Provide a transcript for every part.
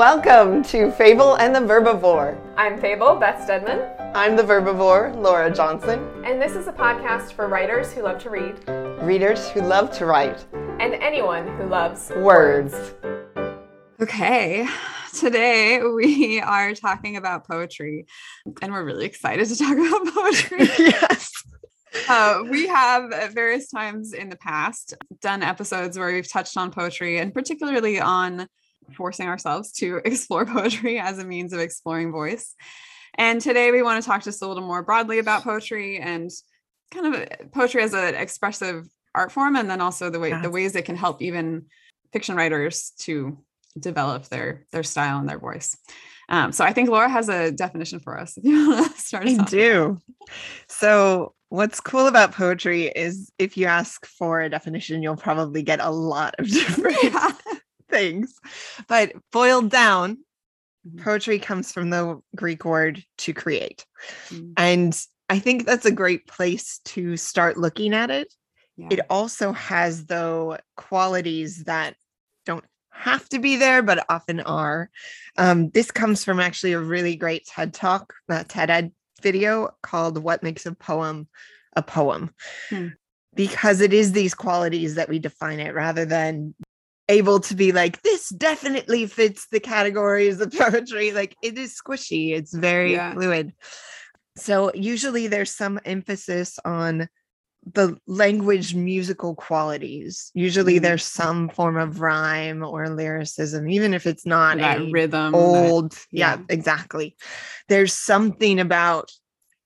Welcome to Fable and the Verbivore. I'm Fable, Beth Stedman. I'm the Verbivore, Laura Johnson. And this is a podcast for writers who love to read, readers who love to write, and anyone who loves words. Okay, today we are talking about poetry, and we're really excited to talk about poetry. yes. Uh, we have at various times in the past done episodes where we've touched on poetry and particularly on forcing ourselves to explore poetry as a means of exploring voice. And today we want to talk just a little more broadly about poetry and kind of poetry as an expressive art form, and then also the way the ways it can help even fiction writers to develop their their style and their voice. Um, so I think Laura has a definition for us. If you want to start, I do. So what's cool about poetry is if you ask for a definition, you'll probably get a lot of different yeah. Things. But boiled down, mm-hmm. poetry comes from the Greek word to create. Mm-hmm. And I think that's a great place to start looking at it. Yeah. It also has, though, qualities that don't have to be there, but often are. Um, this comes from actually a really great TED talk, uh, TED Ed video called What Makes a Poem a Poem. Hmm. Because it is these qualities that we define it rather than able to be like this definitely fits the categories of poetry like it is squishy it's very yeah. fluid so usually there's some emphasis on the language musical qualities usually mm. there's some form of rhyme or lyricism even if it's not that rhythm old that, yeah. yeah exactly there's something about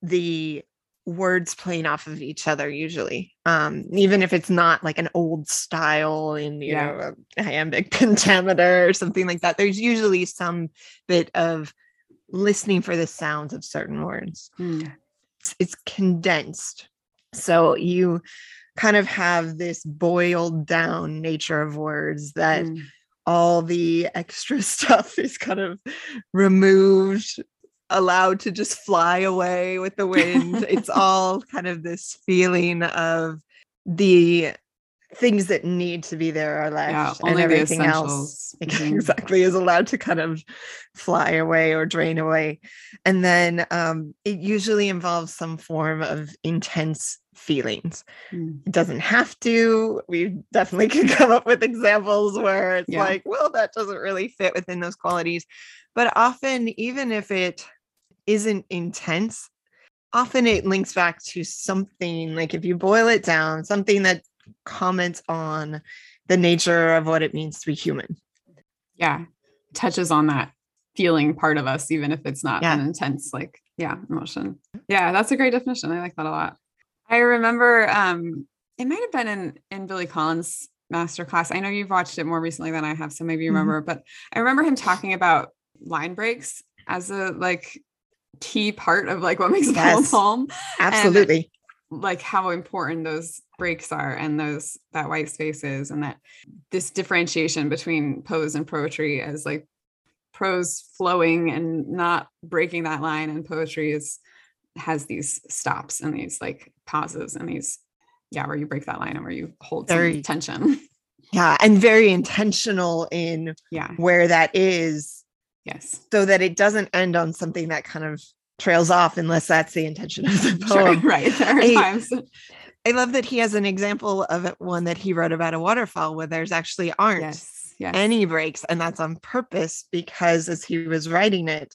the words playing off of each other usually um even if it's not like an old style in you yeah. know a iambic pentameter or something like that there's usually some bit of listening for the sounds of certain words mm. it's, it's condensed so you kind of have this boiled down nature of words that mm. all the extra stuff is kind of removed allowed to just fly away with the wind. it's all kind of this feeling of the things that need to be there are left yeah, and everything else mm-hmm. exactly is allowed to kind of fly away or drain away and then um, it usually involves some form of intense feelings mm. it doesn't have to we definitely can come up with examples where it's yeah. like well that doesn't really fit within those qualities but often even if it isn't intense, often it links back to something like if you boil it down, something that comments on the nature of what it means to be human. Yeah. Touches on that feeling part of us, even if it's not yeah. an intense, like, yeah, emotion. Yeah, that's a great definition. I like that a lot. I remember um it might have been in in Billy Collins masterclass. I know you've watched it more recently than I have, so maybe you mm-hmm. remember, mm-hmm. but I remember him talking about line breaks as a like key part of like what makes a yes, poem Absolutely. And, like how important those breaks are and those that white space is and that this differentiation between prose and poetry as like prose flowing and not breaking that line and poetry is has these stops and these like pauses and these yeah where you break that line and where you hold very, some tension. Yeah and very intentional in yeah. where that is Yes. So that it doesn't end on something that kind of trails off unless that's the intention of the poem. Sure, right. There are I, times. I love that he has an example of one that he wrote about a waterfall where there's actually aren't yes, yes. any breaks. And that's on purpose because as he was writing it,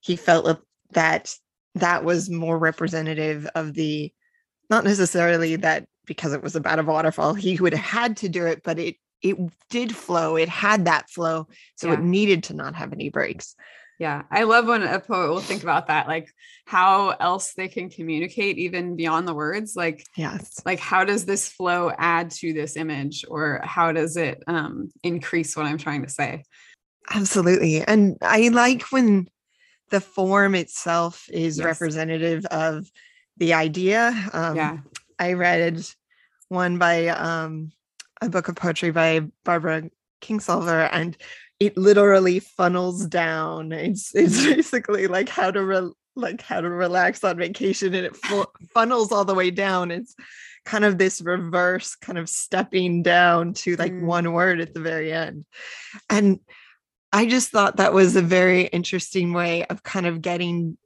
he felt that that was more representative of the not necessarily that because it was about a waterfall, he would have had to do it, but it it did flow. It had that flow. So yeah. it needed to not have any breaks. Yeah. I love when a poet will think about that, like how else they can communicate even beyond the words. Like, yes, like how does this flow add to this image or how does it um, increase what I'm trying to say? Absolutely. And I like when the form itself is yes. representative of the idea. Um, yeah. I read one by um, a book of poetry by Barbara Kingsolver, and it literally funnels down. It's it's basically like how to re- like how to relax on vacation, and it fu- funnels all the way down. It's kind of this reverse kind of stepping down to like mm. one word at the very end, and I just thought that was a very interesting way of kind of getting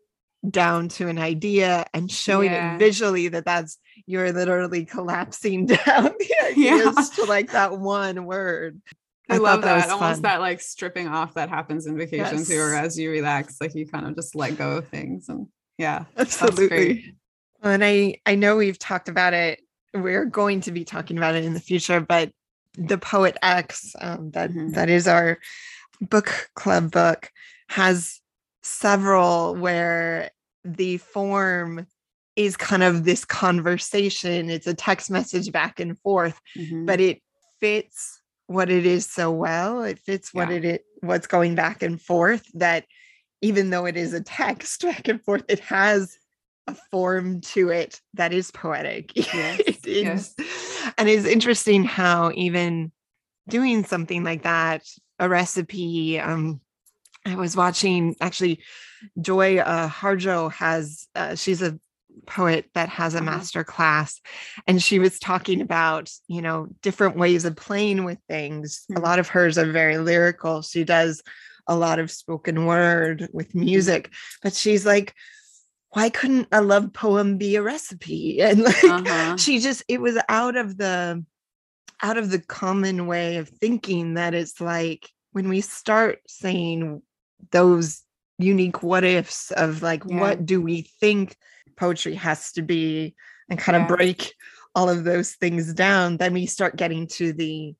down to an idea and showing Yeah. it visually that that's you're literally collapsing down the Yeah. ideas to like that one word. I, thought love that. was Almost fun. that like stripping off that happens in vacation too, or as you relax, like you kind of just let go of things. And yeah. Absolutely. And I I know we've talked about it. We're going to be talking about it in the future, but the poet X, um, that Mhm. that is our book club book, has several where the form is kind of this conversation. It's a text message back and forth, Mhm. but it fits what it is so well. It fits what Yeah. it is, what's going back and forth. That even though it is a text back and forth, it has a form to it that is poetic. Yes, It yes. is- And it's interesting how even doing something like that, a recipe. Um, I was watching actually Joy uh, Harjo has uh, she's a poet that has a Uh-huh. master class and she was talking about you know different ways of playing with things a Mhm. lot of hers are very lyrical she does a lot of spoken word with music but she's like why couldn't a love poem be a recipe and like Uh-huh. she just it was out of the out of the common way of thinking that it's like when we start saying those unique what ifs of like Yeah. what do we think poetry has to be and kind Yeah. of break all of those things down then we start getting to the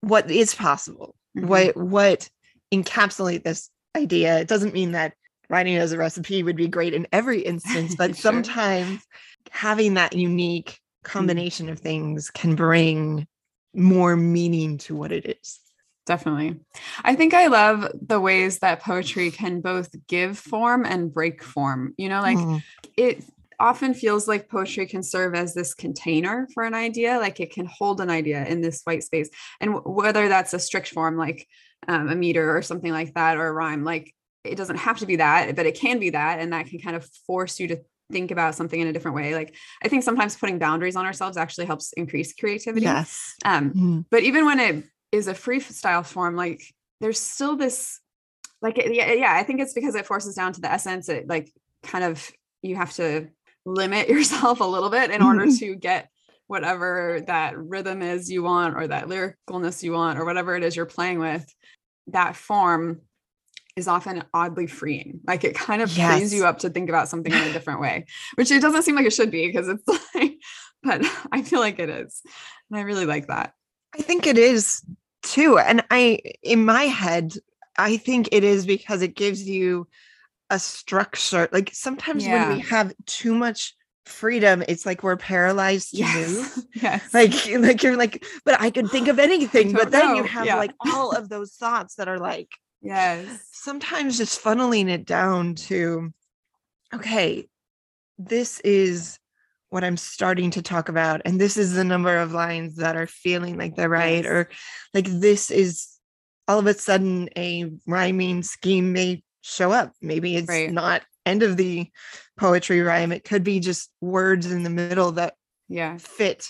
what is possible Mhm. what what encapsulate this idea it doesn't mean that writing as a recipe would be great in every instance but Sure. sometimes having that unique Mm. combination of things can bring more meaning to what it is Definitely. I think I love the ways that poetry can both give form and break form. You know, like Mm, it often feels like poetry can serve as this container for an idea like it can hold an idea in this white space. And w- whether that's a strict form like um, a meter or something like that or a rhyme like it doesn't have to be that but it can be that and that can kind of force you to think about something in a different way. Like i think sometimes putting boundaries on ourselves actually helps increase creativity. Yes. Um, Mm, but even when it is a freestyle form like there's still this like yeah, yeah i think it's because it forces down to the essence it like kind of you have to limit yourself a little bit in order to get whatever that rhythm is you want or that lyricalness you want or whatever it is you're playing with that form is often oddly freeing. Like it kind of frees you up to think about something in a different way which it doesn't seem like it should be because it's like but i feel like it is and i really like that. I think it is too and i in my head i think it is because it gives you a structure like sometimes when we have too much freedom it's like we're paralyzed to move. yes. Like like you're like but i can think of anything but then you have Yeah. like all of those thoughts that are like yes. sometimes just funneling it down to okay this is what i'm starting to talk about and this is the number of lines that are feeling like they're right Yes. or like this is all of a sudden a rhyming scheme may show up maybe it's Right. not end of the poetry rhyme it could be just words in the middle that yeah fit.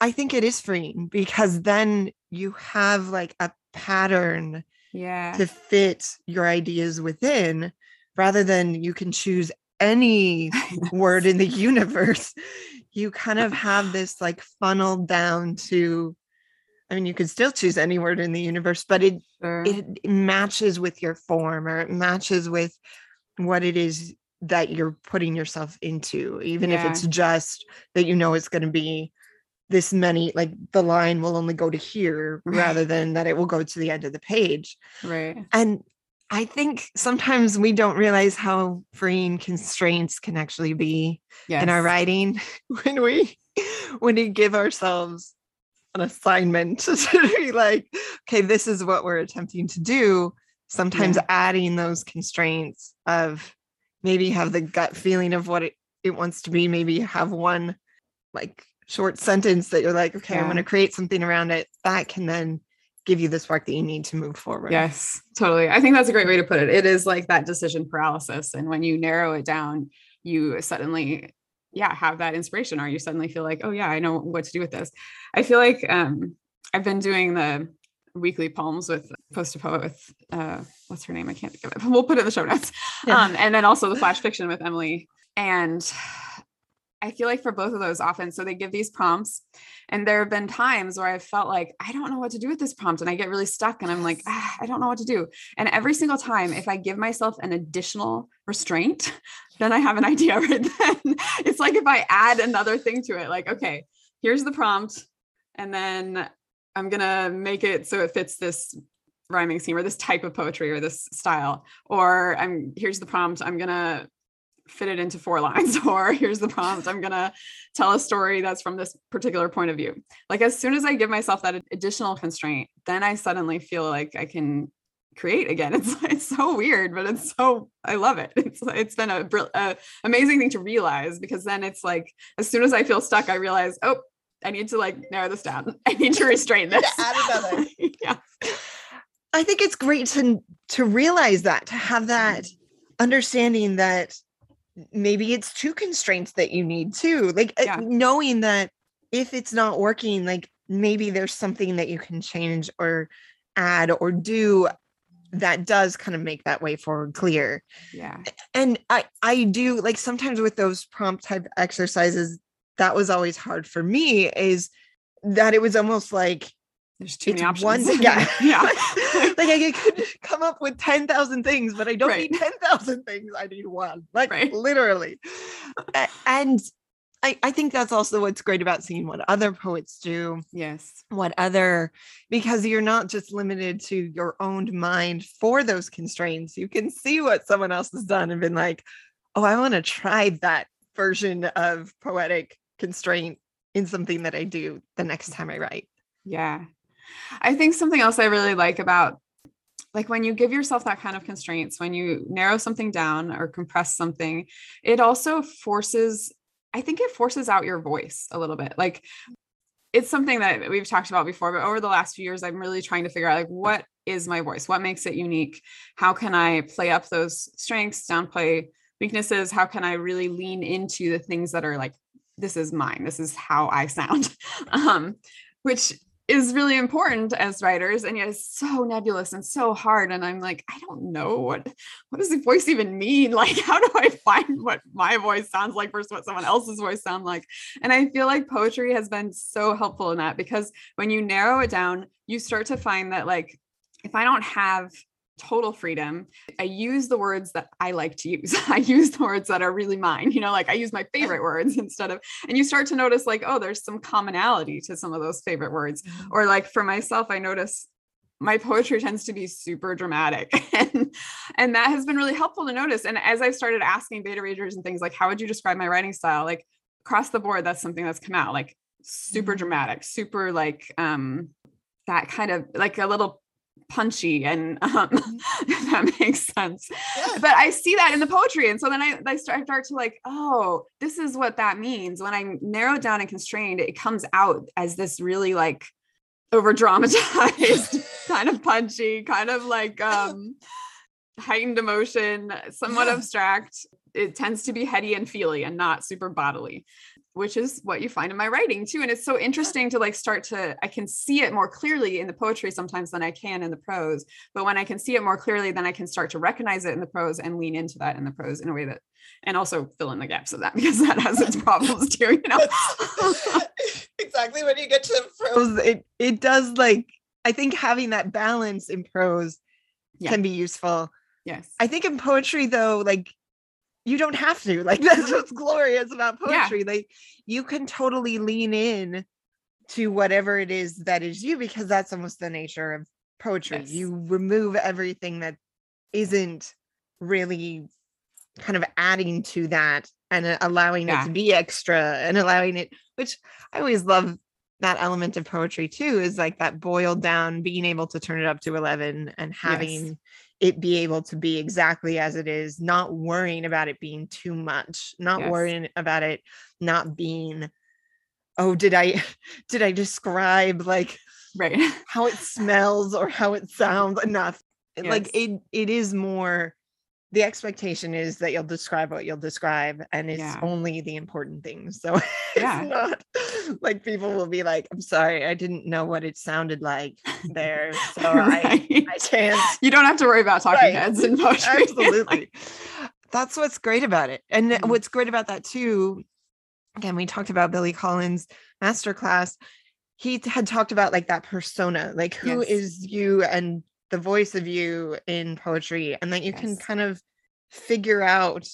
I think it is freeing because then you have like a pattern yeah to fit your ideas within rather than you can choose any word in the universe. You kind of have this like funneled down to, I mean, you could still choose any word in the universe, but it Sure. it matches with your form or it matches with what it is that you're putting yourself into even if it's just that you know it's going to be this many like the line will only go to here rather than that it will go to the end of the page right and i think sometimes we don't realize how freeing constraints can actually be yes in our writing when we when we give ourselves an assignment to be like okay this is what we're attempting to do. Sometimes Yeah. adding those constraints of maybe have the gut feeling of what it, it wants to be maybe have one like short sentence that you're like okay i'm going to create something around it. That can then give you the spark that you need to move forward yes totally i think that's a great way to put it it is like that decision paralysis and when you narrow it down you suddenly yeah have that inspiration or you suddenly feel like oh yeah i know what to do with this i feel like um i've been doing the weekly poems with post a poet with uh what's her name? I can't think of it. We'll put it in the show notes. Yeah. Um, and then also the flash fiction with Emily. And I feel like for both of those often, so they give these prompts, and there have been times where I've felt like I don't know what to do with this prompt, and I get really stuck, and I'm like, ah, I don't know what to do. And every single time, if I give myself an additional restraint, then I have an idea right then. It's like if I add another thing to it, like, okay, here's the prompt, and then I'm gonna make it so it fits this rhyming scheme or this type of poetry or this style. Or I'm here's the prompt, I'm gonna fit it into four lines or here's the prompt i'm going to tell a story that's from this particular point of view. Like as soon as i give myself that additional constraint then i suddenly feel like i can create again. It's it's so weird but it's so i love it. It's it's been a, a amazing thing to realize because then it's like as soon as i feel stuck i realize oh i need to like narrow this down. I need to restrain this. add another. yeah. I think it's great to to realize that to have that understanding that maybe it's two constraints that you need too like uh, Yeah. knowing that if it's not working like maybe there's something that you can change or add or do that does kind of make that way forward clear yeah and i i do like sometimes with those prompt type exercises that was always hard for me is that it was almost like there's too it's many options one yeah yeah like I could come up with 10,000 things, but I don't Right. need 10,000 things. I need one, like Right. literally. And I, I think that's also what's great about seeing what other poets do, yes what other, because you're not just limited to your own mind for those constraints. You can see what someone else has done and been like, oh, I want to try that version of poetic constraint in something that I do the next time I write. Yeah. I think something else I really like about like when you give yourself that kind of constraints, when you narrow something down or compress something, it also forces, I think it forces out your voice a little bit. Like it's something that we've talked about before, but over the last few years, I'm really trying to figure out like what is my voice? What makes it unique? How can I play up those strengths, downplay weaknesses? How can I really lean into the things that are like, this is mine, this is how I sound. Um, which is really important as writers and yet it's so nebulous and so hard and i'm like i don't know what what does the voice even mean? Like how do i find what my voice sounds like versus what someone else's voice sound like? And i feel like poetry has been so helpful in that because when you narrow it down you start to find that like if i don't have total freedom. I use the words that i like to use. I use the words that are really mine you know like i use my favorite words instead of and you start to notice like oh there's some commonality to some of those favorite words. Or like for myself i notice my poetry tends to be super dramatic and and that has been really helpful to notice. And as i've started asking beta readers and things like how would you describe my writing style? Like across the board that's something that's come out like super Mhm. dramatic super like um that kind of like a little punchy and um if that makes sense but I see that in the poetry. And so then I, I start, I start to like, oh, this is what that means. When I'm narrowed down and constrained, it comes out as this really like over dramatized, kind of punchy, kind of like um heightened emotion, somewhat Yeah. abstract. It tends to be heady and feely and not super bodily, which is what you find in my writing too. And it's so interesting to like start to, I can see it more clearly in the poetry sometimes than I can in the prose. But when I can see it more clearly, then I can start to recognize it in the prose and lean into that in the prose in a way that, and also fill in the gaps of that because that has its problems too, you know? exactly when you get to the prose it it does like i think having that balance in prose Yeah. can be useful yes. i think in poetry though like you don't have to like that's what's glorious about Yeah. poetry like you can totally lean in to whatever it is that is you because that's almost the nature of poetry Yes. you remove everything that isn't really kind of adding to that and uh, allowing it to be extra and allowing it which i always love that element of poetry too is like that boiled down being able to turn it up to 11 and having it be able to be exactly as it is not worrying about it being too much not Yes. worrying about it not being oh did i did i describe like Right. how it smells or how it sounds enough like it it is more the expectation is that you'll describe what you'll describe and it's Yeah. only the important things. So Yeah. it's not like people will be like, I'm sorry, I didn't know what it sounded like there. So Right. I can't you don't have to worry about talking Right. heads in poetry. absolutely that's what's great about it and Mhm. what's great about that too again we talked about billy collins masterclass he had talked about like that persona like who Yes. is you and the voice of you in poetry and that you can kind of figure out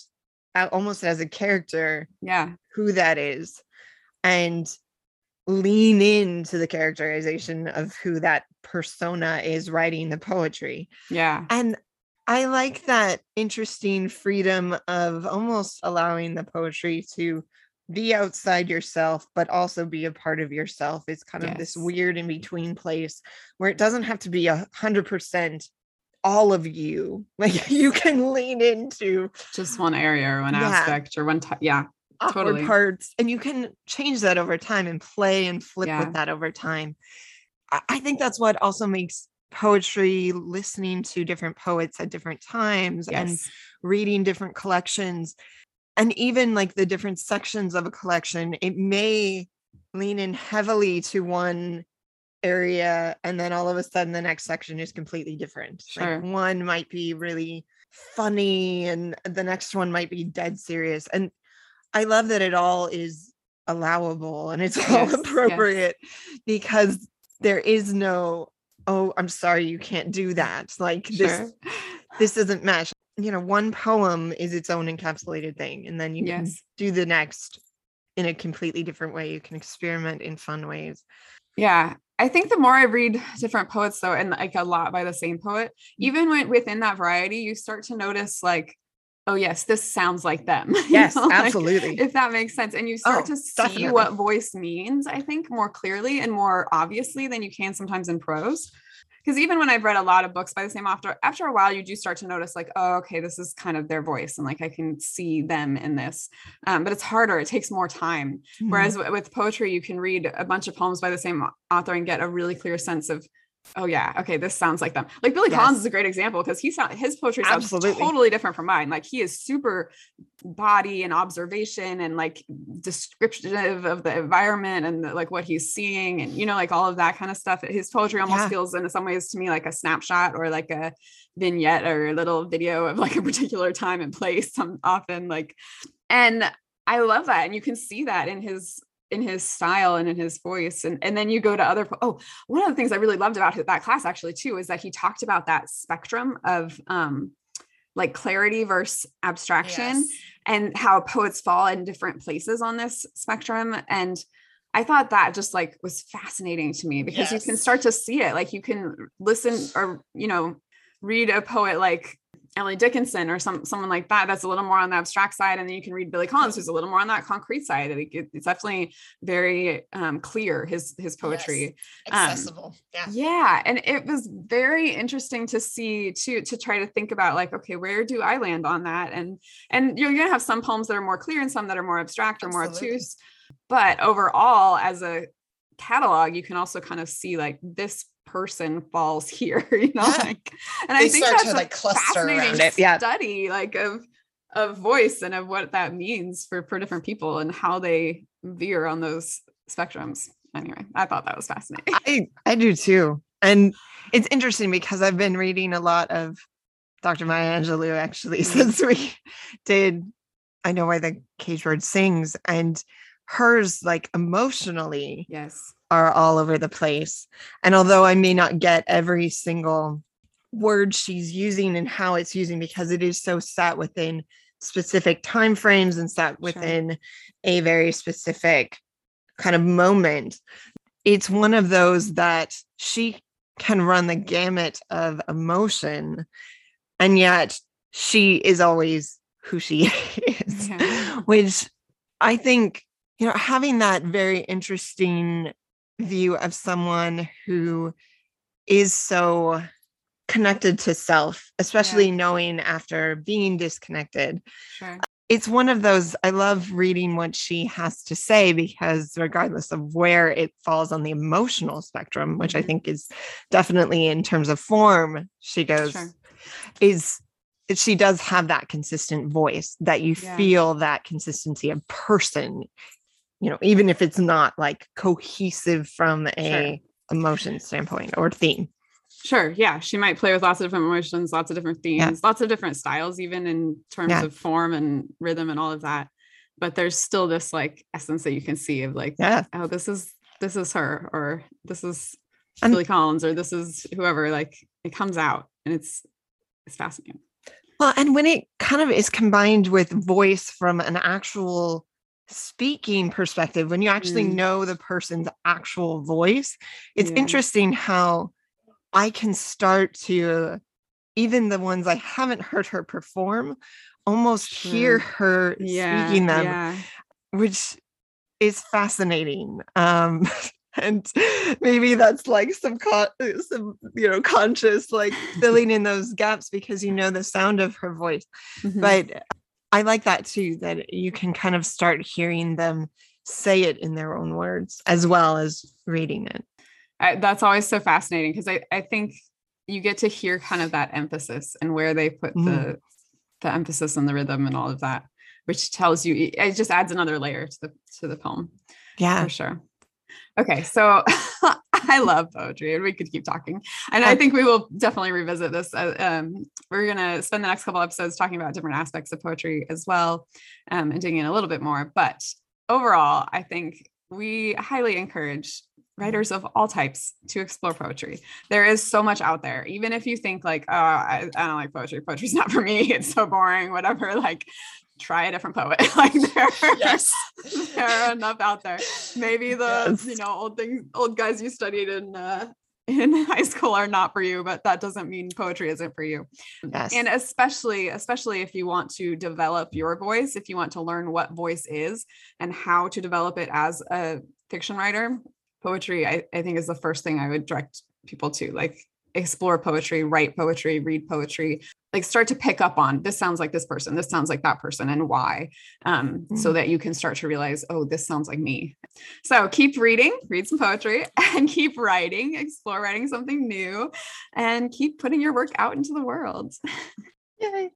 out almost as a character yeah. who that is and lean into the characterization of who that persona is writing the poetry Yeah. and I like that interesting freedom of almost allowing the poetry to be outside yourself, but also be a part of yourself. It's kind of this weird in between place where it doesn't have to be a hundred percent all of you. Like you can lean into Just one area or one Yeah. aspect or one type. Yeah. Awkward Totally. parts and you can change that over time and play and flip Yeah. with that over time I, think that's what also makes poetry listening to different poets at different times and reading different collections and even like the different sections of a collection it may lean in heavily to one area and then all of a sudden the next section is completely different Sure. like one might be really funny and the next one might be dead serious and i love that it all is allowable and it's all Yes, yes. appropriate because there is no oh i'm sorry you can't do that like this Sure. this doesn't match you know one poem is its own encapsulated thing and then you can do the next in a completely different way you can experiment in fun ways Yeah. I think the more I read different poets though, and like a lot by the same poet, mm. even when within that variety, you start to notice like, oh yes, this sounds like them. you yes know, like, absolutely if that makes sense. And you start Oh, to see definitely. what voice means, I think, more clearly and more obviously than you can sometimes in prose. Because even when I've read a lot of books by the same author, after a while, you do start to notice, like, oh, okay, this is kind of their voice, and like I can see them in this. Um, but it's harder; it takes more time. Mhm. Whereas w- with poetry, you can read a bunch of poems by the same author and get a really clear sense of, oh yeah, okay, this sounds like them. Like Billy Collins is a great example because he sound his poetry sounds Absolutely. totally different from mine. Like he is super body and observation and like descriptive of the environment and the, like what he's seeing and you know like all of that kind of stuff. His poetry almost Yeah. feels in some ways to me like a snapshot or like a vignette or a little video of like a particular time and place. Some often like, and I love that, and you can see that in his in his style and in his voice and and then you go to other oh one of the things i really loved about that class actually too is that he talked about that spectrum of um like clarity versus abstraction Yes. and how poets fall in different places on this spectrum and i thought that just like was fascinating to me because you can start to see it like you can listen or you know read a poet like Emily Dickinson or some someone like that that's a little more on the abstract side and then you can read Billy Collins who's a little more on that concrete side. Think it- it's definitely very um, clear his his poetry. Um, accessible. Yeah. yeah and it was very interesting to see to to try to think about like okay where do i land on that? And and you're gonna have some poems that are more clear and some that are more abstract or more obtuse but overall as a catalog you can also kind of see like this person falls here you know Yeah. like and i think that's to, a like, cluster fascinating yeah. study like of of voice and of what that means for for different people and how they veer on those spectrums anyway i thought that was fascinating I I do too. And it's interesting because I've been reading a lot of Dr. Maya Angelou actually Mhm. since we did I know why the cage bird sings and hers like emotionally yes are all over the place. And although I may not get every single word she's using and how it's using because it is so set within specific time frames and set within a very specific kind of moment it's one of those that she can run the gamut of emotion and yet she is always who she is Yeah. which i think you know having that very interesting view of someone who is so connected to self especially knowing after being disconnected Sure. it's one of those I love reading what she has to say because regardless of where it falls on the emotional spectrum, which I Mhm. think is definitely in terms of form, she goes Sure. is she does have that consistent voice that you Yeah. feel that consistency of person you know even if it's not like cohesive from a emotion standpoint or theme Sure. Yeah. She might play with lots of different emotions, lots of different themes, Yeah. lots of different styles, even in terms Yeah. of form and rhythm and all of that. But there's still this like essence that you can see of like, yeah oh, this is this is her, or this is And- Billy Collins, or this is whoever. Like it comes out and it's it's fascinating. well and when it kind of is combined with voice from an actual speaking perspective when you actually Mm. know the person's actual voice it's Yeah. interesting how i can start to even the ones i haven't heard her perform almost hear her Yeah. speaking them Yeah. which is fascinating um and maybe that's like some con- some you know conscious like filling in those gaps because you know the sound of her voice Mhm. but i like that too that you can kind of start hearing them say it in their own words as well as reading it I, that's always so fascinating because I, I think you get to hear kind of that emphasis and where they put Mm. the the emphasis and the rhythm and all of that, which tells you it just adds another layer to the to the poem yeah for sure. Okay, so I love poetry, and we could keep talking, and I think we will definitely revisit this. Uh, um, we're gonna spend the next couple episodes talking about different aspects of poetry as well, um, and digging in a little bit more. But overall, I think we highly encourage writers of all types to explore poetry. There is so much out there. Even if you think like, oh, I, I don't like poetry, poetry's not for me, it's so boring, whatever, like try a different poet. like there, there are enough out there. Maybe the Yes. you know old things, old guys you studied in uh in high school are not for you, but that doesn't mean poetry isn't for you yes and especially especially if you want to develop your voice if you want to learn what voice is and how to develop it as a fiction writer poetry I, I think is the first thing i would direct people to like explore poetry write poetry read poetry like start to pick up on this sounds like this person this sounds like that person and why? Um, so that you can start to realize oh this sounds like me. So keep reading read some poetry and keep writing explore writing something new and keep putting your work out into the world. Yay.